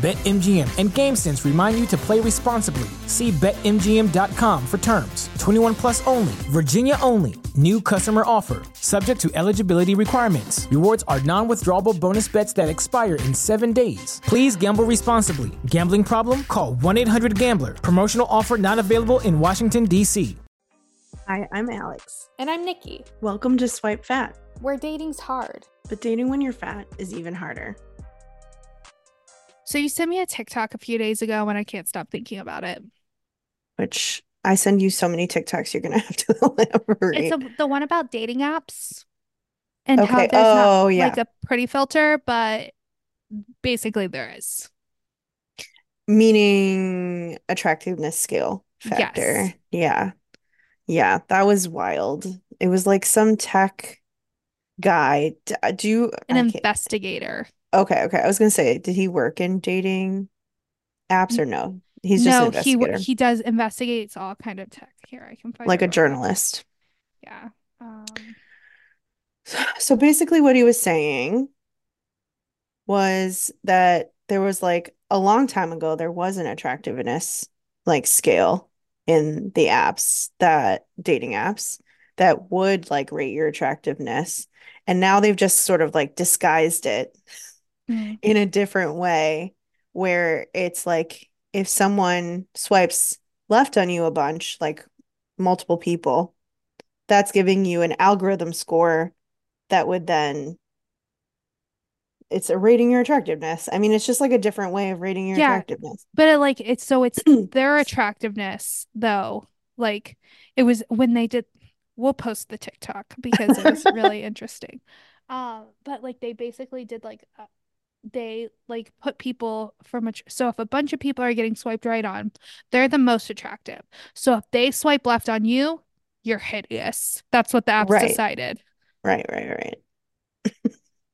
BetMGM and GameSense remind you to play responsibly. See BetMGM.com for terms. 21 plus only, Virginia only. New customer offer, subject to eligibility requirements. Rewards are non withdrawable bonus bets that expire in seven days. Please gamble responsibly. Gambling problem? Call 1 800 Gambler. Promotional offer not available in Washington, D.C. Hi, I'm Alex. And I'm Nicci. Welcome to Swipe Fat. Where dating's hard. But dating when you're fat is even harder. So you sent me a TikTok a few days ago and I can't stop thinking about it. Which I send you so many TikToks you're gonna have to elaborate. It's a, the one about dating apps and how Okay. there's not Oh, yeah. like a pretty filter, but basically there is. Meaning attractiveness scale factor. Yes. Yeah. Yeah, that was wild. It was like some tech guy. Do you An investigator. Okay, okay. I was gonna say, did he work in dating apps or no? He's just no, he w- he does investigates all kind of tech. Here, I can find like a quick. journalist. Yeah. Um, So basically, what he was saying was that there was like a long time ago, there was an attractiveness like scale in the apps that dating apps that would like rate your attractiveness. And now they've just sort of like disguised it mm, in a different way where it's like if someone swipes left on you a bunch, like multiple people, that's giving you an algorithm score that would then it's a rating your attractiveness. I mean, it's just like a different way of rating your Yeah. attractiveness. but it, like it's so it's their attractiveness though. Like it was when they did we'll post the TikTok because it was really interesting. Uh, but like they basically did like they like put people from a tr- so if a bunch of people are getting swiped right on, they're the most attractive. So if they swipe left on you, you're hideous. That's what the apps Right. decided. Right, right, right.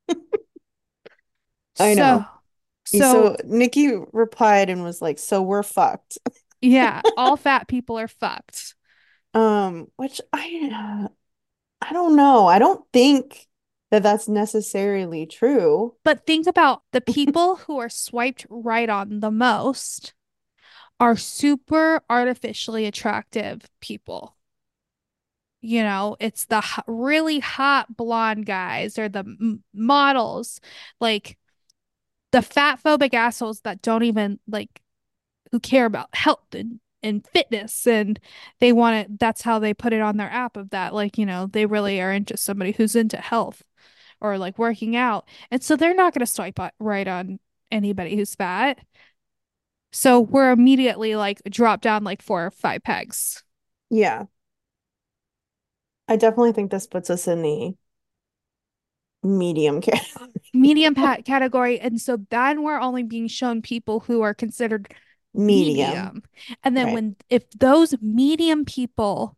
I know. So, So, so Nicci replied and was like, "So we're fucked." yeah, all fat people are fucked. Um, which I I don't know. I don't think that that's necessarily true. But think about the people who are swiped right on the most are super artificially attractive people. You know, it's the really hot blonde guys or the models, like the fat phobic assholes that don't even like who care about health and, and fitness and they want it that's how they put it on their app of that like you know they really are into somebody who's into health or like working out and so they're not going to swipe on, right on anybody who's fat so we're immediately like drop down like four or five pegs Yeah. I definitely think this puts us in the medium category. medium pat category and so then we're only being shown people who are considered Medium. medium. And then Right. when if those medium people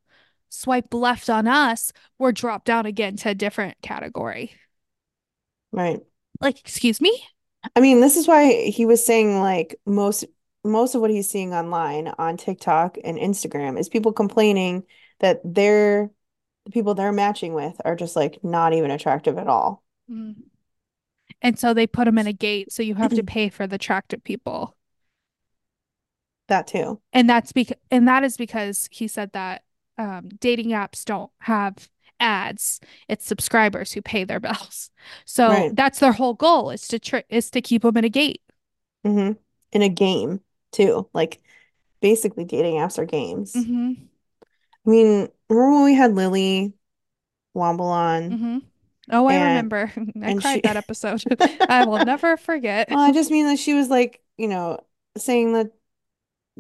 swipe left on us, we're dropped down again to a different category. Right. Like, excuse me? I mean, this is why he was saying like most most of what he's seeing online on TikTok and Instagram is people complaining that they're the people they're matching with are just like not even attractive at all. Mm. And so they put them in a gate, so you have to pay for the attractive people. That too. And that's because and that is because he said that um, dating apps don't have ads. It's subscribers who pay their bills. So Right. that's their whole goal is to tr is to keep them in a gate. hmm In a game too. Like basically dating apps are games. hmm I mean, remember when we had Lily Womble on? hmm Oh, I And- remember. I cried she- that episode. I will never forget. Well, I just mean that she was like, you know, saying that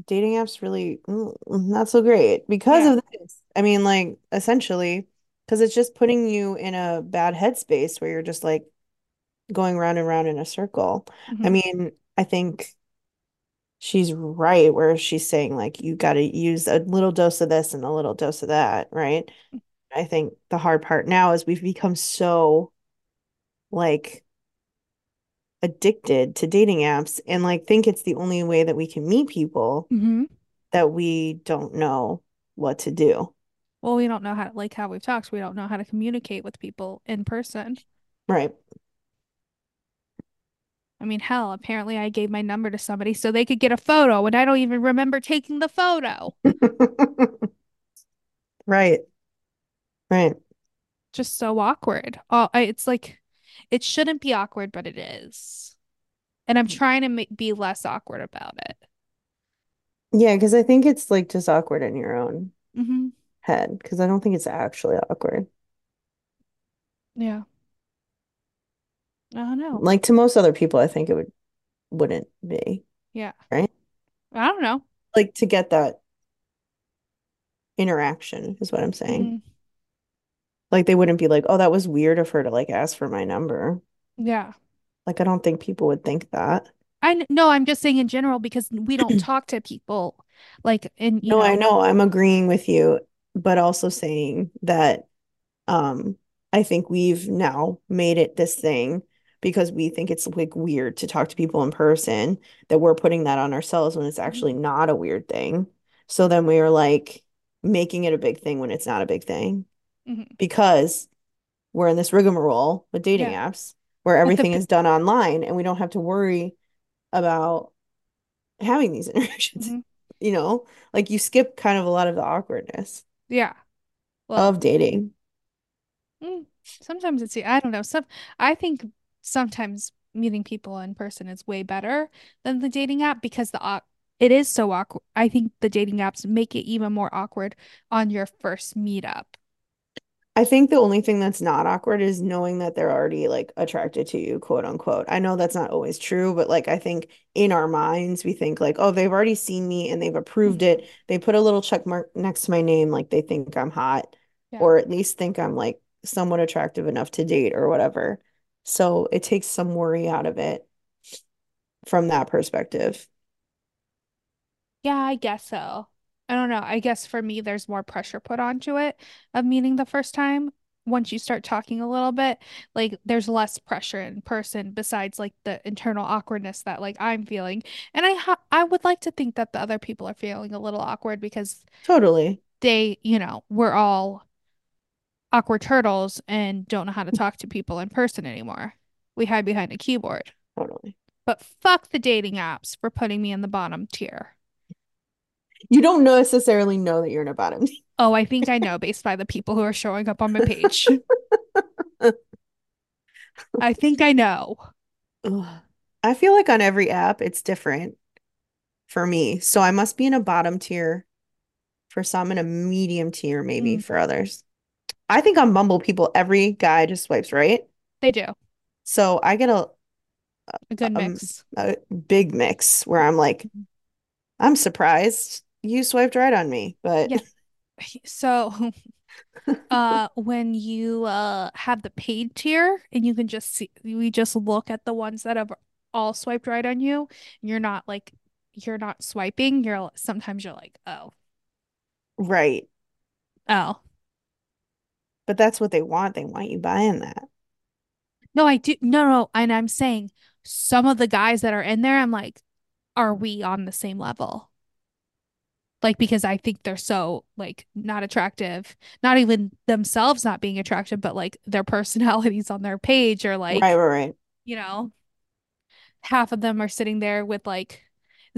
dating apps really mm, not so great because Yeah. of this. I mean, like essentially, because it's just putting you in a bad headspace where you're just like going round and round in a circle. I hmm mean, I think she's right where she's saying like you got to use a little dose of this and a little dose of that, right? I think the hard part now is we've become so like addicted to dating apps and like think it's the only way that we can meet people hmm that we don't know what to do. Well, we don't know how, like how we've talked, we don't know how to communicate with people in person. Right. I mean, hell, apparently I gave my number to somebody so they could get a photo, and I don't even remember taking the photo. Right. Right. Just so awkward. Oh, I, it's like it shouldn't be awkward, but it is. And I'm trying to make, be less awkward about it. Yeah, because I think it's like just awkward in your own hmm head because I don't think it's actually awkward. Yeah. I don't know. Like to most other people, I think it would wouldn't be, Yeah. right? I don't know. Like to get that interaction is what I'm saying. hmm Like they wouldn't be like, "Oh, that was weird of her to like ask for my number." Yeah. Like I don't think people would think that. I no, I'm just saying in general because we don't talk to people like in, you No, I know, know. I'm agreeing with you, but also saying that um I think we've now made it this thing because we think it's like weird to talk to people in person, that we're putting that on ourselves when it's actually not a weird thing. So then we are like making it a big thing when it's not a big thing Mhm. because we're in this rigmarole with dating Yeah. apps where the everything is done online and we don't have to worry about having these interactions. mhm. You know, like you skip kind of a lot of the awkwardness Yeah. Well, of dating. mm, sometimes it's I don't know. Some I think sometimes meeting people in person is way better than the dating app because the it is so awkward. I think the dating apps make it even more awkward on your first meetup. I think the only thing that's not awkward is knowing that they're already like attracted to you, quote unquote. I know that's not always true, but like I think in our minds we think like, oh, they've already seen me and they've approved Mhm. it. They put a little check mark next to my name, like they think I'm hot, Yeah. or at least think I'm like somewhat attractive enough to date or whatever. So it takes some worry out of it from that perspective. Yeah, I guess so. I don't know. I guess for me, there's more pressure put onto it of meeting the first time. Once you start talking a little bit, like there's less pressure in person besides like the internal awkwardness that like I'm feeling. And I ha I would like to think that the other people are feeling a little awkward because Totally. they, you know, we're all awkward turtles and don't know how to talk to people in person anymore. We hide behind a keyboard. Totally. But fuck the dating apps for putting me in the bottom tier. You don't necessarily know that you're in a bottom. Oh, I think I know based by the people who are showing up on my page. I think I know. I feel like on every app it's different for me. So I must be in a bottom tier for some and a medium tier maybe Mm, for others. I think on Bumble people every guy just swipes right. they do. So I get a A good um mix. a big mix where I'm like, I'm surprised you swiped right on me, but Yeah. So, uh, when you uh have the paid tier and you can just see, we just look at the ones that have all swiped right on you, and you're not like, you're not swiping. You're sometimes you're like, oh, right. oh. But that's what they want. They want you buying that. No, I do. No, no. And I'm saying some of the guys that are in there, I'm like, are we on the same level? Like, because I think they're so like not attractive, not even themselves not being attractive, but like their personalities on their page are like, right, right. you know, half of them are sitting there with like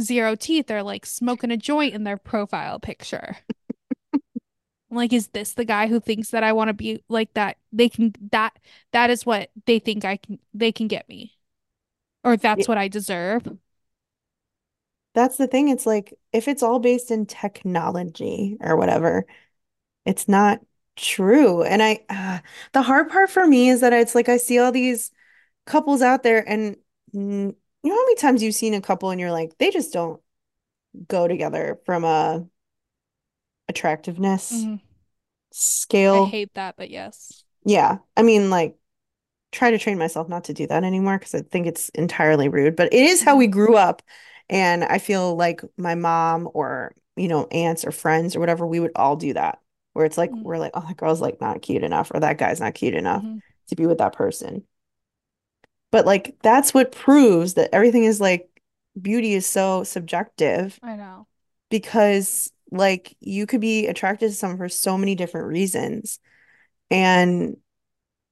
zero teeth. They're like smoking a joint in their profile picture. Like, is this the guy who thinks that I want to be like that? They can that that is what they think I can they can get me. Or Yeah, that's what I deserve. That's the thing. It's like if it's all based in technology or whatever, it's not true. And I, uh, the hard part for me is that it's like I see all these couples out there, and you know how many times you've seen a couple and you're like, they just don't go together from a attractiveness Mhm. I scale. hate that, but yes. Yeah. I mean, like, try to train myself not to do that anymore because I think it's entirely rude, but it is how we grew up. And I feel like my mom or, you know, aunts or friends or whatever, we would all do that. Where it's like, Mhm. we're like, oh, that girl's like not cute enough, or that guy's not cute enough Mhm. to be with that person. But like, that's what proves that everything is like, beauty is so subjective I know. because like you could be attracted to someone for so many different reasons. And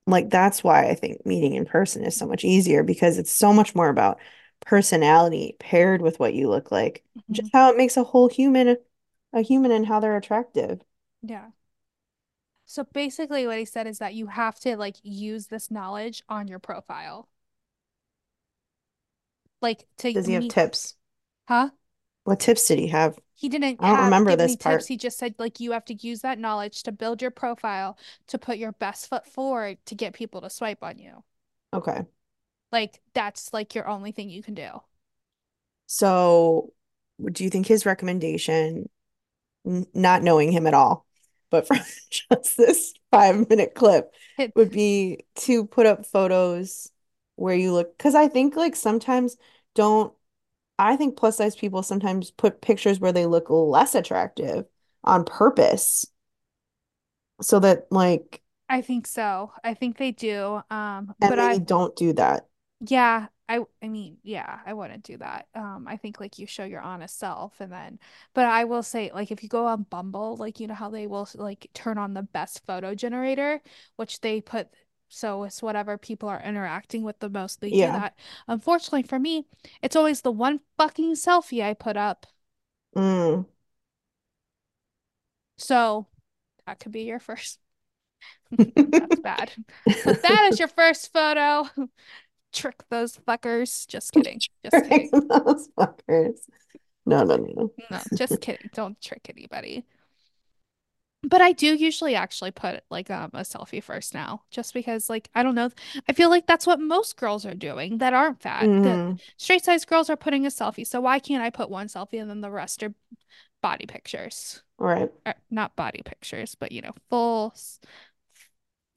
like that's why I think meeting in person is so much easier because it's so much more about personality paired with what you look like. Mhm. Just how it makes a whole human a human and how they're attractive. Yeah. So basically what he said is that you have to like use this knowledge on your profile. Like to Does he have tips? huh? What tips did he have? He didn't I don't remember this any tips. part. He just said like you have to use that knowledge to build your profile to put your best foot forward to get people to swipe on you. Okay. Like that's like your only thing you can do. So, do you think his recommendation, n- not knowing him at all, but from just this five minute clip, would be to put up photos where you look, because I think like sometimes don't, I think plus size people sometimes put pictures where they look less attractive on purpose so that like, I think so. I think they do. Um, and but I don't do that. Yeah, I I mean, yeah, I wouldn't do that. Um, I think like you show your honest self and then but I will say like if you go on Bumble, like you know how they will like turn on the best photo generator, which they put so it's whatever people are interacting with the most, they do that. Unfortunately for me, it's always the one fucking selfie I put up. Mm. So that could be your first. That's bad. But that is your first photo. Trick those fuckers. Just kidding. Just kidding. Those fuckers. No, no, no. No, just kidding. Don't trick anybody. But I do usually actually put like um a selfie first now, just because like I don't know. I feel like that's what most girls are doing that aren't fat. Mhm. straight size girls are putting a selfie. So why can't I put one selfie and then the rest are body pictures? Right. Or not body pictures, but you know, full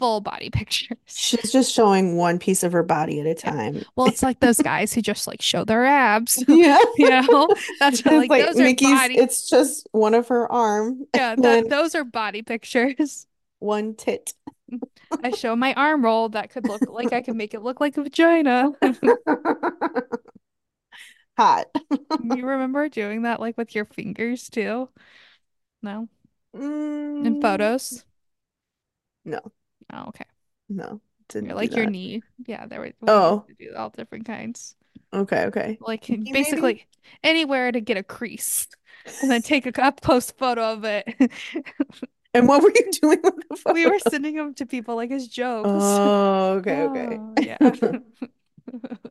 full body pictures. She's just showing one piece of her body at a Yeah. time. Well, it's like those guys who just like show their abs. Yeah. You know, that's what, like like those are body. it's just one of her arm Yeah, that those are body pictures. one tit. I show my arm roll that could look like I can make it look like a vagina. Hot. You remember doing that like with your fingers too? No? In Mm, photos? no, Oh, okay. no, didn't like your knee. Yeah, there were Oh, to do all different kinds. okay, okay. Like maybe. basically anywhere to get a crease and then take a up close photo of it. And what were you doing with the We were sending them to people like as jokes. Oh, okay, okay. Oh, yeah.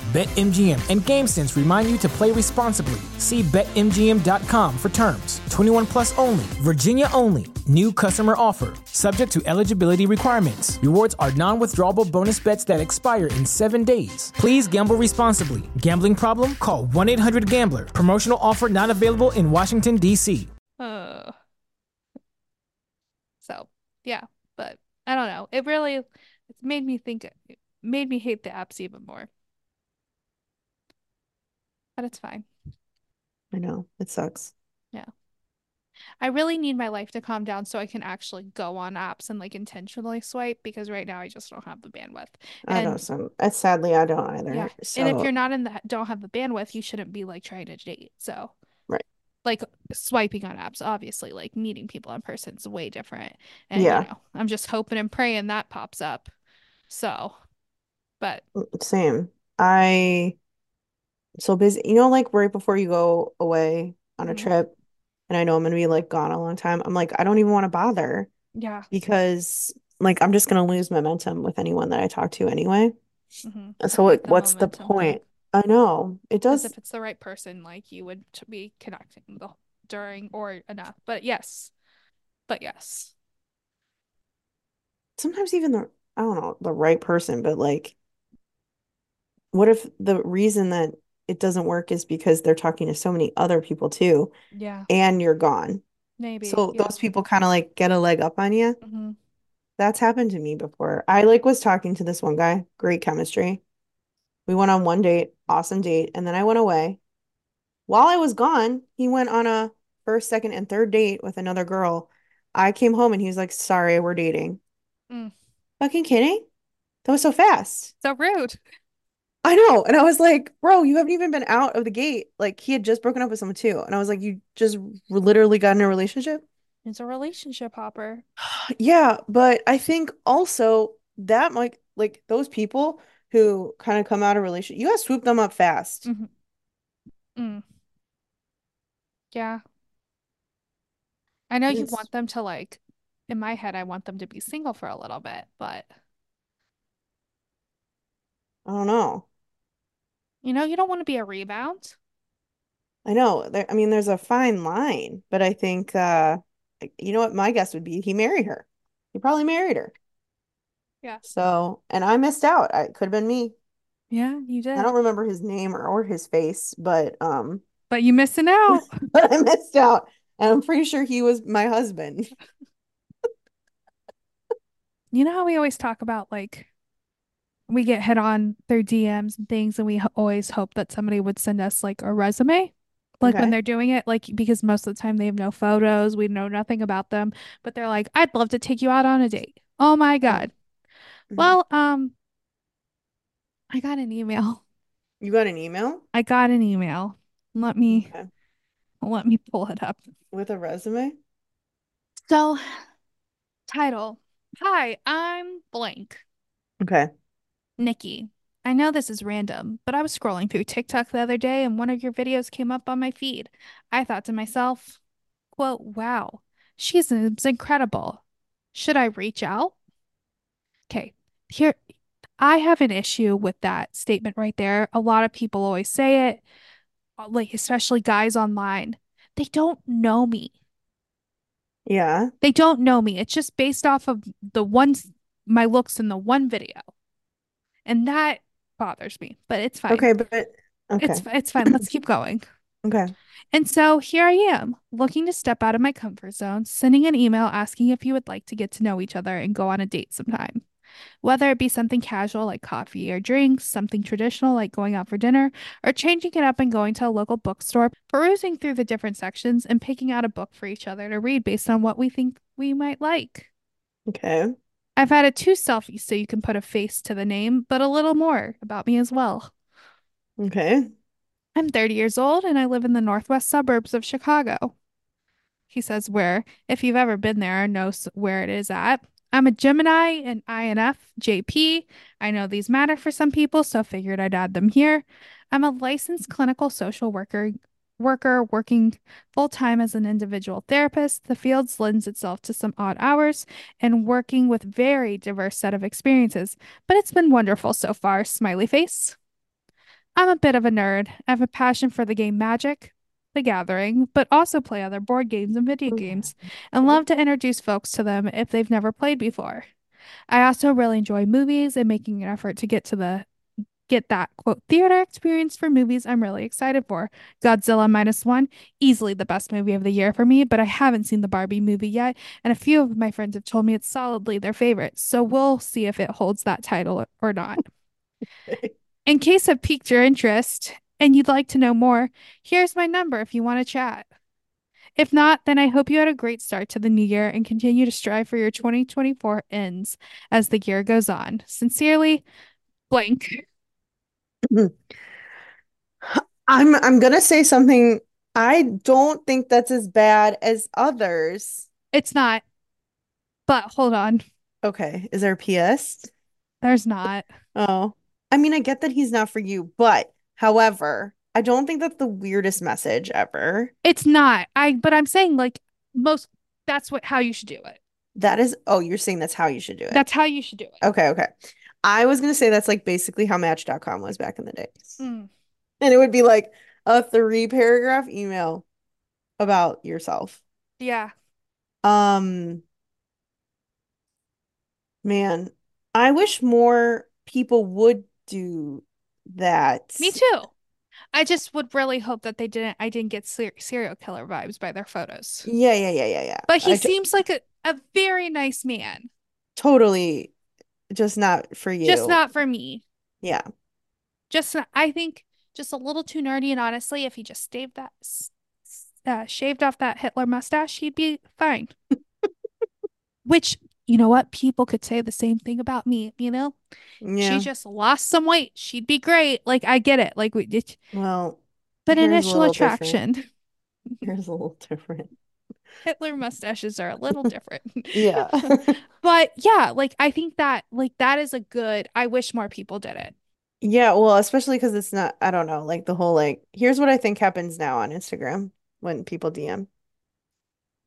BetMGM and GameSense remind you to play responsibly. See BetMGM.com for terms. 21 plus only, Virginia only. New customer offer. Subject to eligibility requirements. Rewards are non withdrawable bonus bets that expire in seven days. Please gamble responsibly. Gambling problem? Call 1 800 Gambler. Promotional offer not available in Washington, D.C. Uh, so yeah, but I don't know. It really it's made me think it made me hate the apps even more. But it's fine. I know, it sucks. Yeah. I really need my life to calm down so I can actually go on apps and like intentionally swipe because right now I just don't have the bandwidth. I know And some, uh, sadly, I don't either. yeah, and if you're not in the don't have the bandwidth, you shouldn't be like trying to date. So right. like swiping on apps, obviously, like meeting people in person is way different. And you Yeah, know, I'm just hoping and praying that pops up. So, but same. I so busy. You know, like right before you go away on a mhm, trip, and I know I'm gonna be like gone a long time. I'm like, I don't even want to bother yeah. because like I'm just gonna lose momentum with anyone that I talk to anyway. hmm so like, the what's the point? I know it does. if it's the right person, like you would be connecting the during or enough. But yes, but yes. Sometimes even the I don't know the right person, but like, what if the reason that it doesn't work is because they're talking to so many other people too, Yeah, and you're gone. maybe. So Yeah. those people kind of like get a leg up on you. hmm That's happened to me before. I like was talking to this one guy, great chemistry. We went on one date, awesome date, and then I went away. While I was gone, he went on a first, second, and third date with another girl. I came home and he was like, "Sorry, we're dating." Mm. Fucking kidding? That was so fast. So rude. I know. And I was like, "Bro, you haven't even been out of the gate." Like he had just broken up with someone too. And I was like, "You just literally got in a relationship?" It's a relationship hopper. Yeah, but I think also that might like those people who kind of come out of relation, you gotta swoop them up fast. hmm Mm. Yeah. I know you want them to like, in my head, I want them to be single for a little bit, but I don't know. You know, you don't want to be a rebound. I know there, I mean there's a fine line, but I think uh you know what my guess would be he married her. He probably married her. Yeah. So, and I missed out. I, it could have been me. Yeah, you did. I don't remember his name or, or his face, but um But you missing out. but I missed out. And I'm pretty sure he was my husband. You know how we always talk about like we get hit on through DMs and things, and we h- always hope that somebody would send us like a resume, like when they're doing it, like because most of the time they have no photos, we know nothing about them, but they're like, I'd love to take you out on a date. Oh my Oh. God. mhm. Well, um, I got an email. You got an email? I got an email. Let me Okay. let me pull it up. With a resume? So, title. Hi, I'm blank. Okay. Nicci. I know this is random, but I was scrolling through TikTok the other day and one of your videos came up on my feed. I thought to myself, quote, wow, she seems incredible. Should I reach out? Okay, here, I have an issue with that statement right there. A lot of people always say it, uh, like especially guys online. They don't know me. Yeah. They don't know me. It's just based off of the one, my looks in the one video. And that bothers me, but it's fine. Okay, but It's okay. fi- it's fine. Let's keep going. Okay. And so here I am, looking to step out of my comfort zone, sending an email asking if you would like to get to know each other and go on a date sometime. Whether it be something casual like coffee or drinks, something traditional like going out for dinner, or changing it up and going to a local bookstore, perusing through the different sections and picking out a book for each other to read based on what we think we might like. Okay. I've added two selfies so you can put a face to the name, but a little more about me as well. Okay. I'm 30 years old and I live in the northwest suburbs of Chicago. He says where, if you've ever been there, knows where it is at. I'm a Gemini and INF JP. I know these matter for some people, so figured I'd add them here. I'm a licensed clinical social worker worker working full-time as an individual therapist. The field lends itself to some odd hours and working with very diverse set of experiences, but it's been wonderful so far. Smiley face. I'm a bit of a nerd. I have a passion for the game Magic, The Gathering, but also play other board games and video oh, games, and love to introduce folks to them if they've never played before. I also really enjoy movies and making an effort to get to the get that quote theater experience for movies I'm really excited for. Godzilla minus one, easily the best movie of the year for me, but I haven't seen the Barbie movie yet, and a few of my friends have told me it's solidly their favorite, so we'll see if it holds that title or not. In case I've piqued your interest and you'd like to know more, here's my number if you want to chat. If not, then I hope you had a great start to the new year and continue to strive for your 2024 ends as the year goes on. Sincerely, blank. I'm I'm gonna say something I don't think that's as bad as others. It's not, but hold on. Okay, is there a PS? There's not. Oh, I mean, I get that he's not for you, but however, I don't think that's the weirdest message ever. It's not. I but I'm saying like most that's what how you should do it. That is, oh, you're saying that's how you should do it. That's how you should do it. Okay, okay. I was gonna say that's like basically how Match.com was back in the day. Mm. And it would be like a three paragraph email about yourself. Yeah. Um, man, I wish more people would do that. Me too. I just would really hope that they didn't I didn't get ser serial killer vibes by their photos. Yeah, yeah, yeah, yeah, yeah. But he I t- seems like a, a very nice man. totally just not for you. Just not for me. Yeah. Just not- I think just a little too nerdy and honestly, if he just shaved that uh, shaved off that Hitler mustache, he'd be fine. Which, you know what? People could say the same thing about me, you know? Yeah. She just lost some weight. She'd be great. Like I get it. Like we it, Well, but initial little different. attraction. here's a little different. Hitler mustaches are a little different. Yeah. But yeah, like I think that like that is a good I wish more people did it. Yeah, well, especially because it's not, I don't know, like the whole like, here's what I think happens now on Instagram when people DM.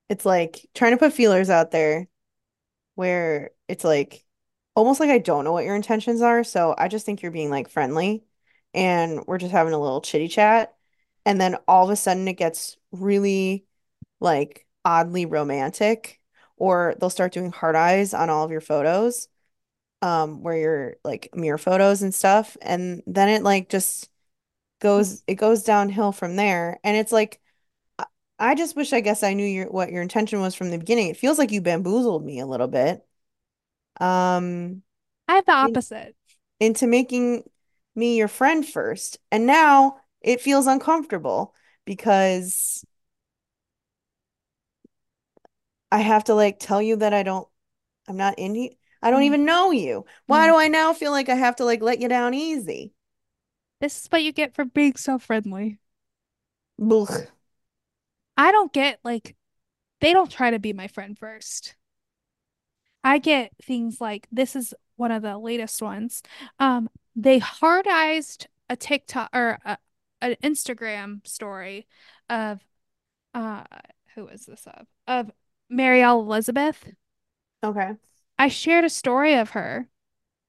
It's like trying to put feelers out there where it's like almost like I don't know what your intentions are, so I just think you're being like friendly and we're just having a little chitty chat. And then all of a sudden it gets really like oddly romantic, or they'll start doing heart eyes on all of your photos, um, where you're like mirror photos and stuff. And then it like just goes it goes downhill from there. And it's like I just wish I guess I knew your what your intention was from the beginning. It feels like you bamboozled me a little bit. Um, I have the in, opposite. into making me your friend first. And now it feels uncomfortable because I have to like tell you that I don't I'm not in you. I don't Mm, even know you. Why mm. do I now feel like I have to like let you down easy? This is what you get for being so friendly. Blech. I don't get like they don't try to be my friend first. I get things like this is one of the latest ones. Um, they hard-eyed a TikTok or a, an Instagram story of uh who is this of? Of Marielle Elizabeth. Okay. I shared a story of her.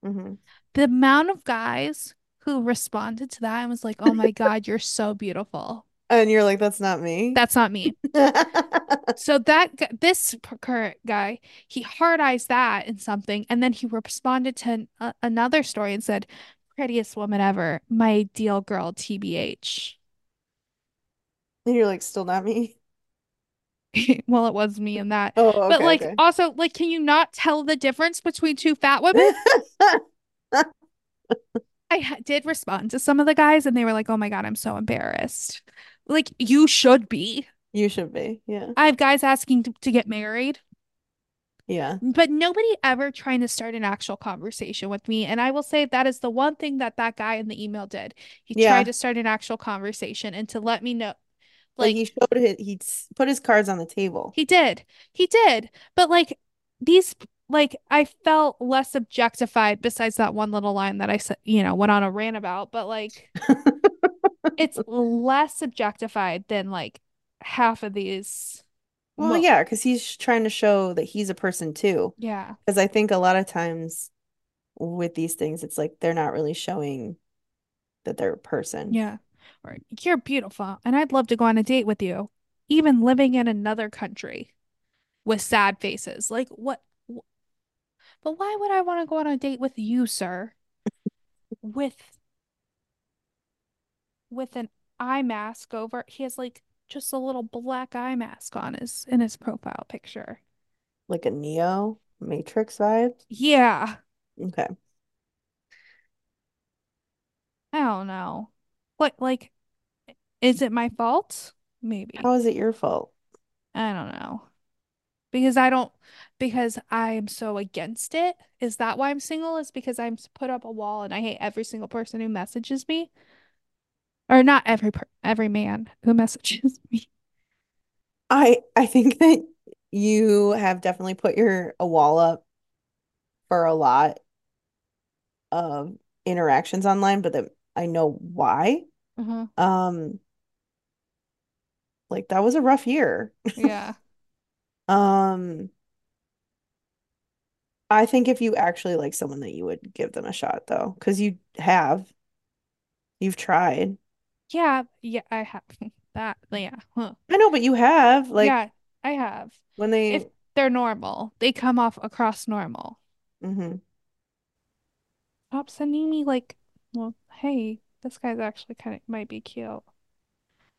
hmm The amount of guys who responded to that and was like, "Oh my God, you're so beautiful." And you're like, that's not me. That's not me. So that this current guy, he hard eyes that in something, and then he responded to an, a, another story and said, "Prettiest woman ever, my ideal girl, TBH." And you're like, still not me. Well, it was me and that. Oh, But like okay. also like can you not tell the difference between two fat women? I ha did respond to some of the guys and they were like, "Oh my God, I'm so embarrassed." Like you should be. You should be. Yeah. I have guys asking to, to get married, Yeah. but nobody ever trying to start an actual conversation with me. And I will say that is the one thing that that guy in the email did. He tried to start an actual conversation and to let me know, Like like he showed it, he put his cards on the table. He did. He did. But like these like I felt less objectified besides that one little line that I said, you know, went on a rant about, but like it's less objectified than like half of these Well, mo yeah, because he's trying to show that he's a person too. yeah. Because I think a lot of times with these things, it's like they're not really showing that they're a person. Yeah. You're beautiful and I'd love to go on a date with you, even living in another country with sad faces. Like what wh- but why would I want to go on a date with you, sir? With with an eye mask over. He has like just a little black eye mask on his in his profile picture. Like a Neo Matrix vibe. Yeah, Okay. I don't know. What like is it my fault? Maybe. How is it your fault? I don't know. Because I don't because I am so against it. Is that why I'm single? Is because I'm put up a wall and I hate every single person who messages me? Or not every per every man who messages me. I I think that you have definitely put your a wall up for a lot of interactions online, but that I know why. Uh-huh. Um, like that was a rough year. Yeah. Um, I think if you actually like someone that you would give them a shot though, because you have, you've tried. Yeah, yeah, I have that. Yeah. Huh. I know, but you have like Yeah, I have. when they If they, they're normal, they come off across normal. hmm Stop sending me like, well, hey, this guy's actually kind of might be cute.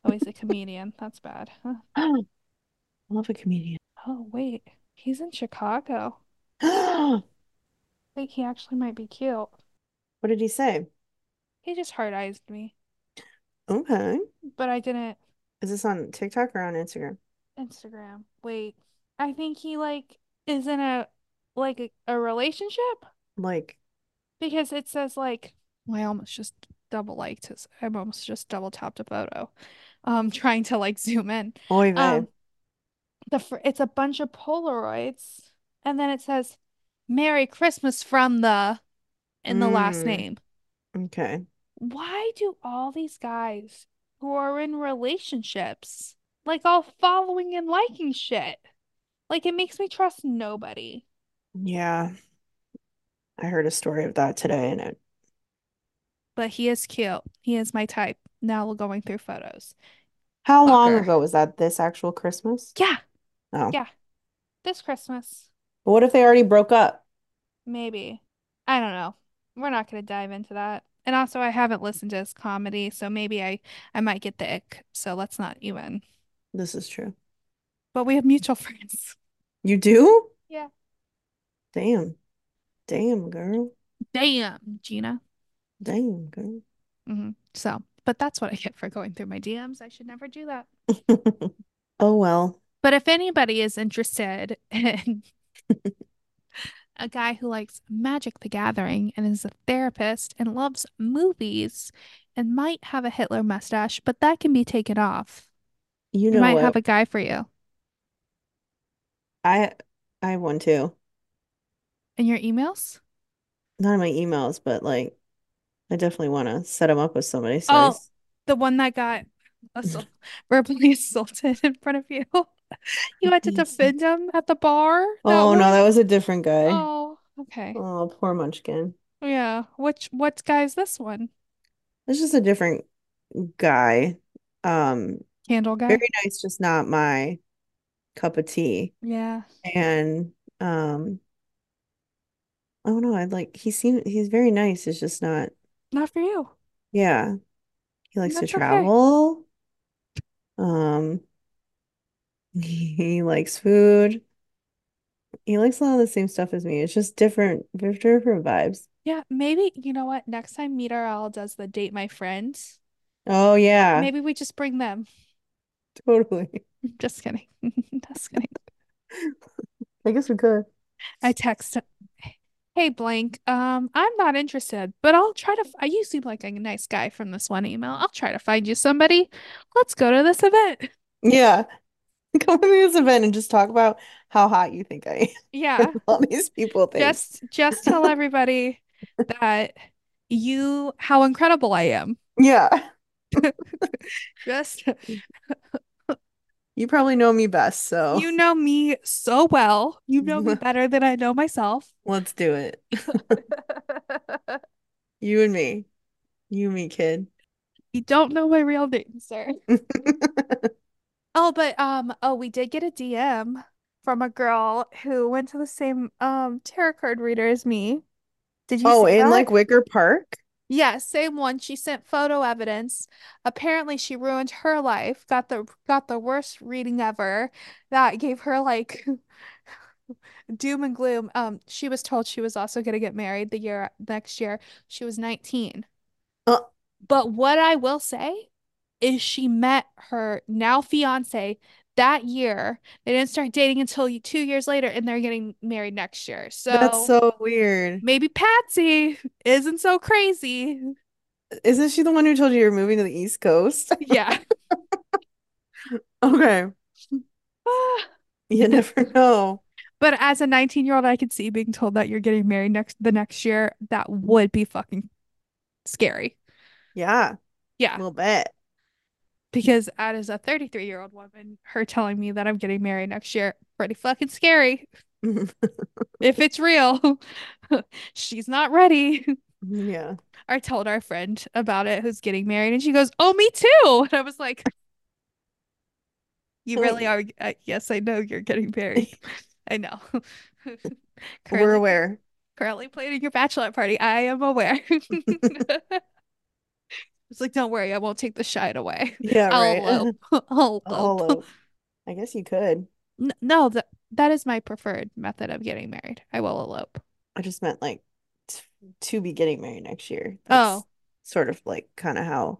Oh, he's a comedian. That's bad. Huh. I love a comedian. Oh, wait. He's in Chicago. I think he actually might be cute. What did he say? He just hard-eyed me, Okay. but I didn't Is this on TikTok or on Instagram? Instagram. Wait. I think he like is in a like a, a relationship Like, because it says like well, I almost just double liked his I almost just double tapped a photo. Um trying to like zoom in. oy vey. Um the fir- it's a bunch of Polaroids and then it says Merry Christmas from the in the last Mm, name. okay. Why do all these guys who are in relationships like all following and liking shit? Like it makes me trust nobody. Yeah. I heard a story of that today and it, But he is cute. He is my type. Now we're going through photos. how long ago was that? This actual Christmas? Yeah, Oh. yeah. This Christmas, But what if they already broke up? maybe. I don't know. We're not going to dive into that. And also, I haven't listened to his comedy, so maybe I I might get the ick. So let's not even. This is true. But we have mutual friends. You do? Yeah. Damn. Damn, girl. Damn, Gina. Damn, girl. Mm-hmm. So, but that's what I get for going through my DMs. I should never do that. Oh well. But if anybody is interested in a guy who likes Magic the Gathering and is a therapist and loves movies and might have a Hitler mustache, but that can be taken off. You I know might what? have a guy for you. I I have one too. In your emails? Not in my emails, but like I definitely want to set him up with somebody. So Oh, he's- the one that got assault verbally assaulted in front of you. You had to defend him at the bar? That Oh no, that was a different guy. Oh, okay. Oh, poor Munchkin. Yeah. Which what guy's this one? It's just a different guy. Um, Candle guy? very nice, just not my cup of tea. Yeah. And um, oh no, I'd like he seemed he's very nice. It's just not, Not for you. yeah. He likes to That's okay. travel. Um, he likes food. He likes a lot of the same stuff as me. It's just different, different vibes. Yeah, maybe you know what? Next time Meet RL does the date my friends, Oh yeah, maybe we just bring them. totally. Just kidding. Just kidding. I guess we could. I text, hey blank, um, I'm not interested, but I'll try to. f- You seem like a nice guy from this one email. I'll try to find you somebody. Let's go to this event. Yeah. Come to this event and just talk about how hot you think I am. Yeah, All these people think. just just tell everybody that you how incredible I am. Yeah. Just You probably know me best, so you know me so well. You know me better than I know myself. let's do it. You and me. You and me, kid. You don't know my real name, sir. Oh, but um, oh, we did get a DM from a girl who went to the same um tarot card reader as me. Did you Oh, see in that? like Wicker Park? Yeah, same one. She sent photo evidence. Apparently, she ruined her life. Got the got the worst reading ever. That gave her like doom and gloom. Um, she was told she was also gonna get married the year next year. She was 19. Uh, But what I will say is she met her now fiance that year. They didn't start dating until two years later, and they're getting married next year. So that's So weird. maybe Patsy isn't so crazy. Isn't she the one who told you you're moving to the East Coast? Yeah. Okay. You never know. But as a 19 year old, I could see being told that you're getting married next the next year. That would be fucking scary. Yeah, Yeah. a little bit. Because as a 33 year old woman, her telling me that I'm getting married next year, pretty fucking scary. If it's real, she's not ready. Yeah. I told our friend about it who's getting married, and she goes, Oh, me too. And I was like, You really are. Uh, yes, I know you're getting married. I know. We're aware. currently planning your bachelorette party. I am aware. It's like, don't worry, I won't take the shine away. Yeah, I'll right. elope. I'll I'll elope. elope. I guess you could. N- No, that that is my preferred method of getting married. I will elope. I just meant like t to be getting married next year. Oh. That's sort of like kind of how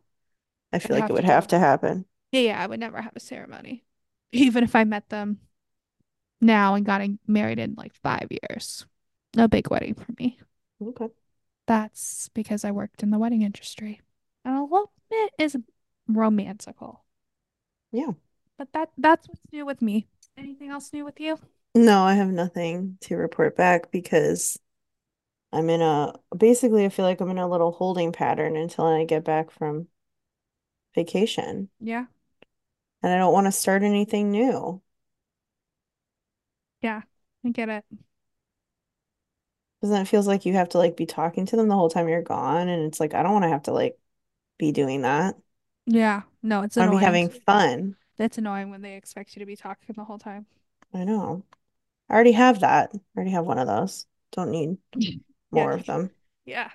I feel I'd like it would have it. to happen. Yeah, yeah, I would never have a ceremony. Even if I met them now and got married in like five years. No big wedding for me. Okay. That's because I worked in the wedding industry. And bit is romantical. Yeah. But that that's what's new with me. Anything else new with you? No, I have nothing to report back because I'm in a basically I feel like I'm in a little holding pattern until I get back from vacation. Yeah. And I don't want to start anything new. Yeah. I get it. Because then it feels like you have to like be talking to them the whole time you're gone. And it's like I don't want to have to like be doing that. Yeah. No, it's I want to be having fun. That's annoying when they expect you to be talking the whole time. I know. I already have that. I already have one of those. Don't need more Yeah. of them. Yeah.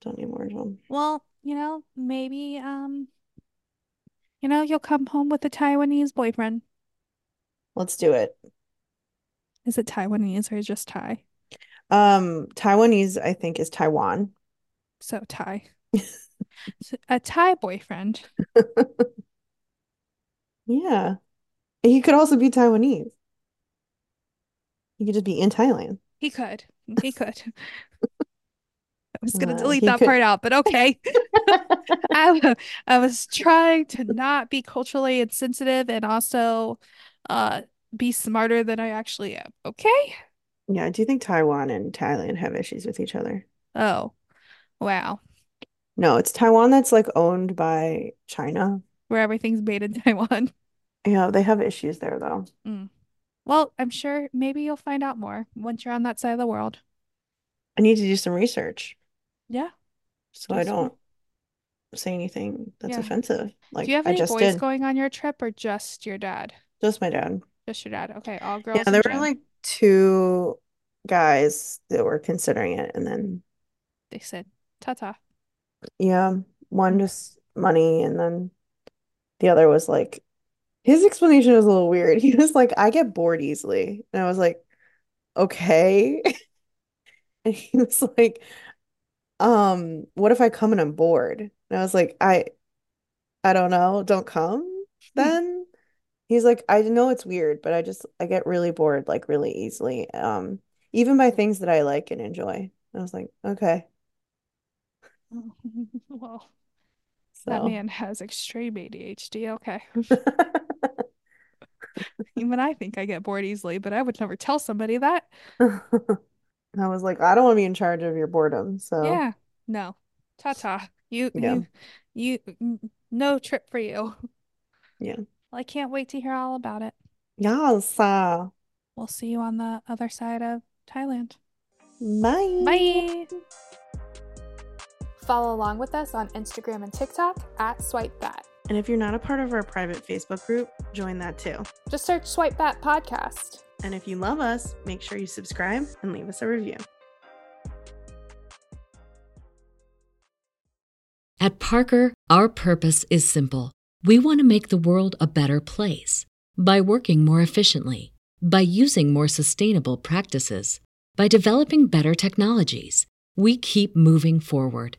Don't need more of them. Well, you know, maybe um, you know, you'll come home with a Taiwanese boyfriend. Let's do it. Is it Taiwanese or just Thai? Um, Taiwanese, I think, is Taiwan. So Thai. A Thai boyfriend. Yeah. He could also be Taiwanese. He could just be in Thailand. He could. He could. I was gonna Uh, delete that could- part out, but okay. I, I was trying to not be culturally insensitive and also uh be smarter than I actually am. Okay? Yeah, I do think Taiwan and Thailand have issues with each other. Oh, wow. No, it's Taiwan that's like owned by China. Where everything's made in Taiwan. Yeah, they have issues there though. Mm. Well, I'm sure maybe you'll find out more once you're on that side of the world. I need to do some research Yeah. so I Do some. don't say anything that's Yeah. offensive. Like Do you have I any just boys did. going on your trip or just your dad? Just my dad. Just your dad. Okay, all girls Yeah, and there were like two guys that were considering it, and then They said, ta-ta. Yeah, one just money, and then the other was like his explanation was a little weird. He was like, I get bored easily. And I was like, okay. And he was like, um, what if I come and I'm bored? And I was like, I I don't know, don't come then. He's like, I know it's weird, but I just I get really bored like really easily. Um, even by things that I like and enjoy. I was like, okay. Well, that man has extreme ADHD. Okay. Even I think I get bored easily, but I would never tell somebody that. I was like, I don't want to be in charge of your boredom. So Yeah. No. Ta-ta. You, Yeah. you, you, no trip for you. Yeah. Well, I can't wait to hear all about it. yes. Uh, We'll see you on the other side of Thailand. bye. Bye. Follow along with us on Instagram and TikTok at Swipe Bat. And if you're not a part of our private Facebook group, join that too. Just search Swipe Bat Podcast. And if you love us, make sure you subscribe and leave us a review. At Parker, our purpose is simple. We want to make the world a better place by working more efficiently, by using more sustainable practices, by developing better technologies. We keep moving forward.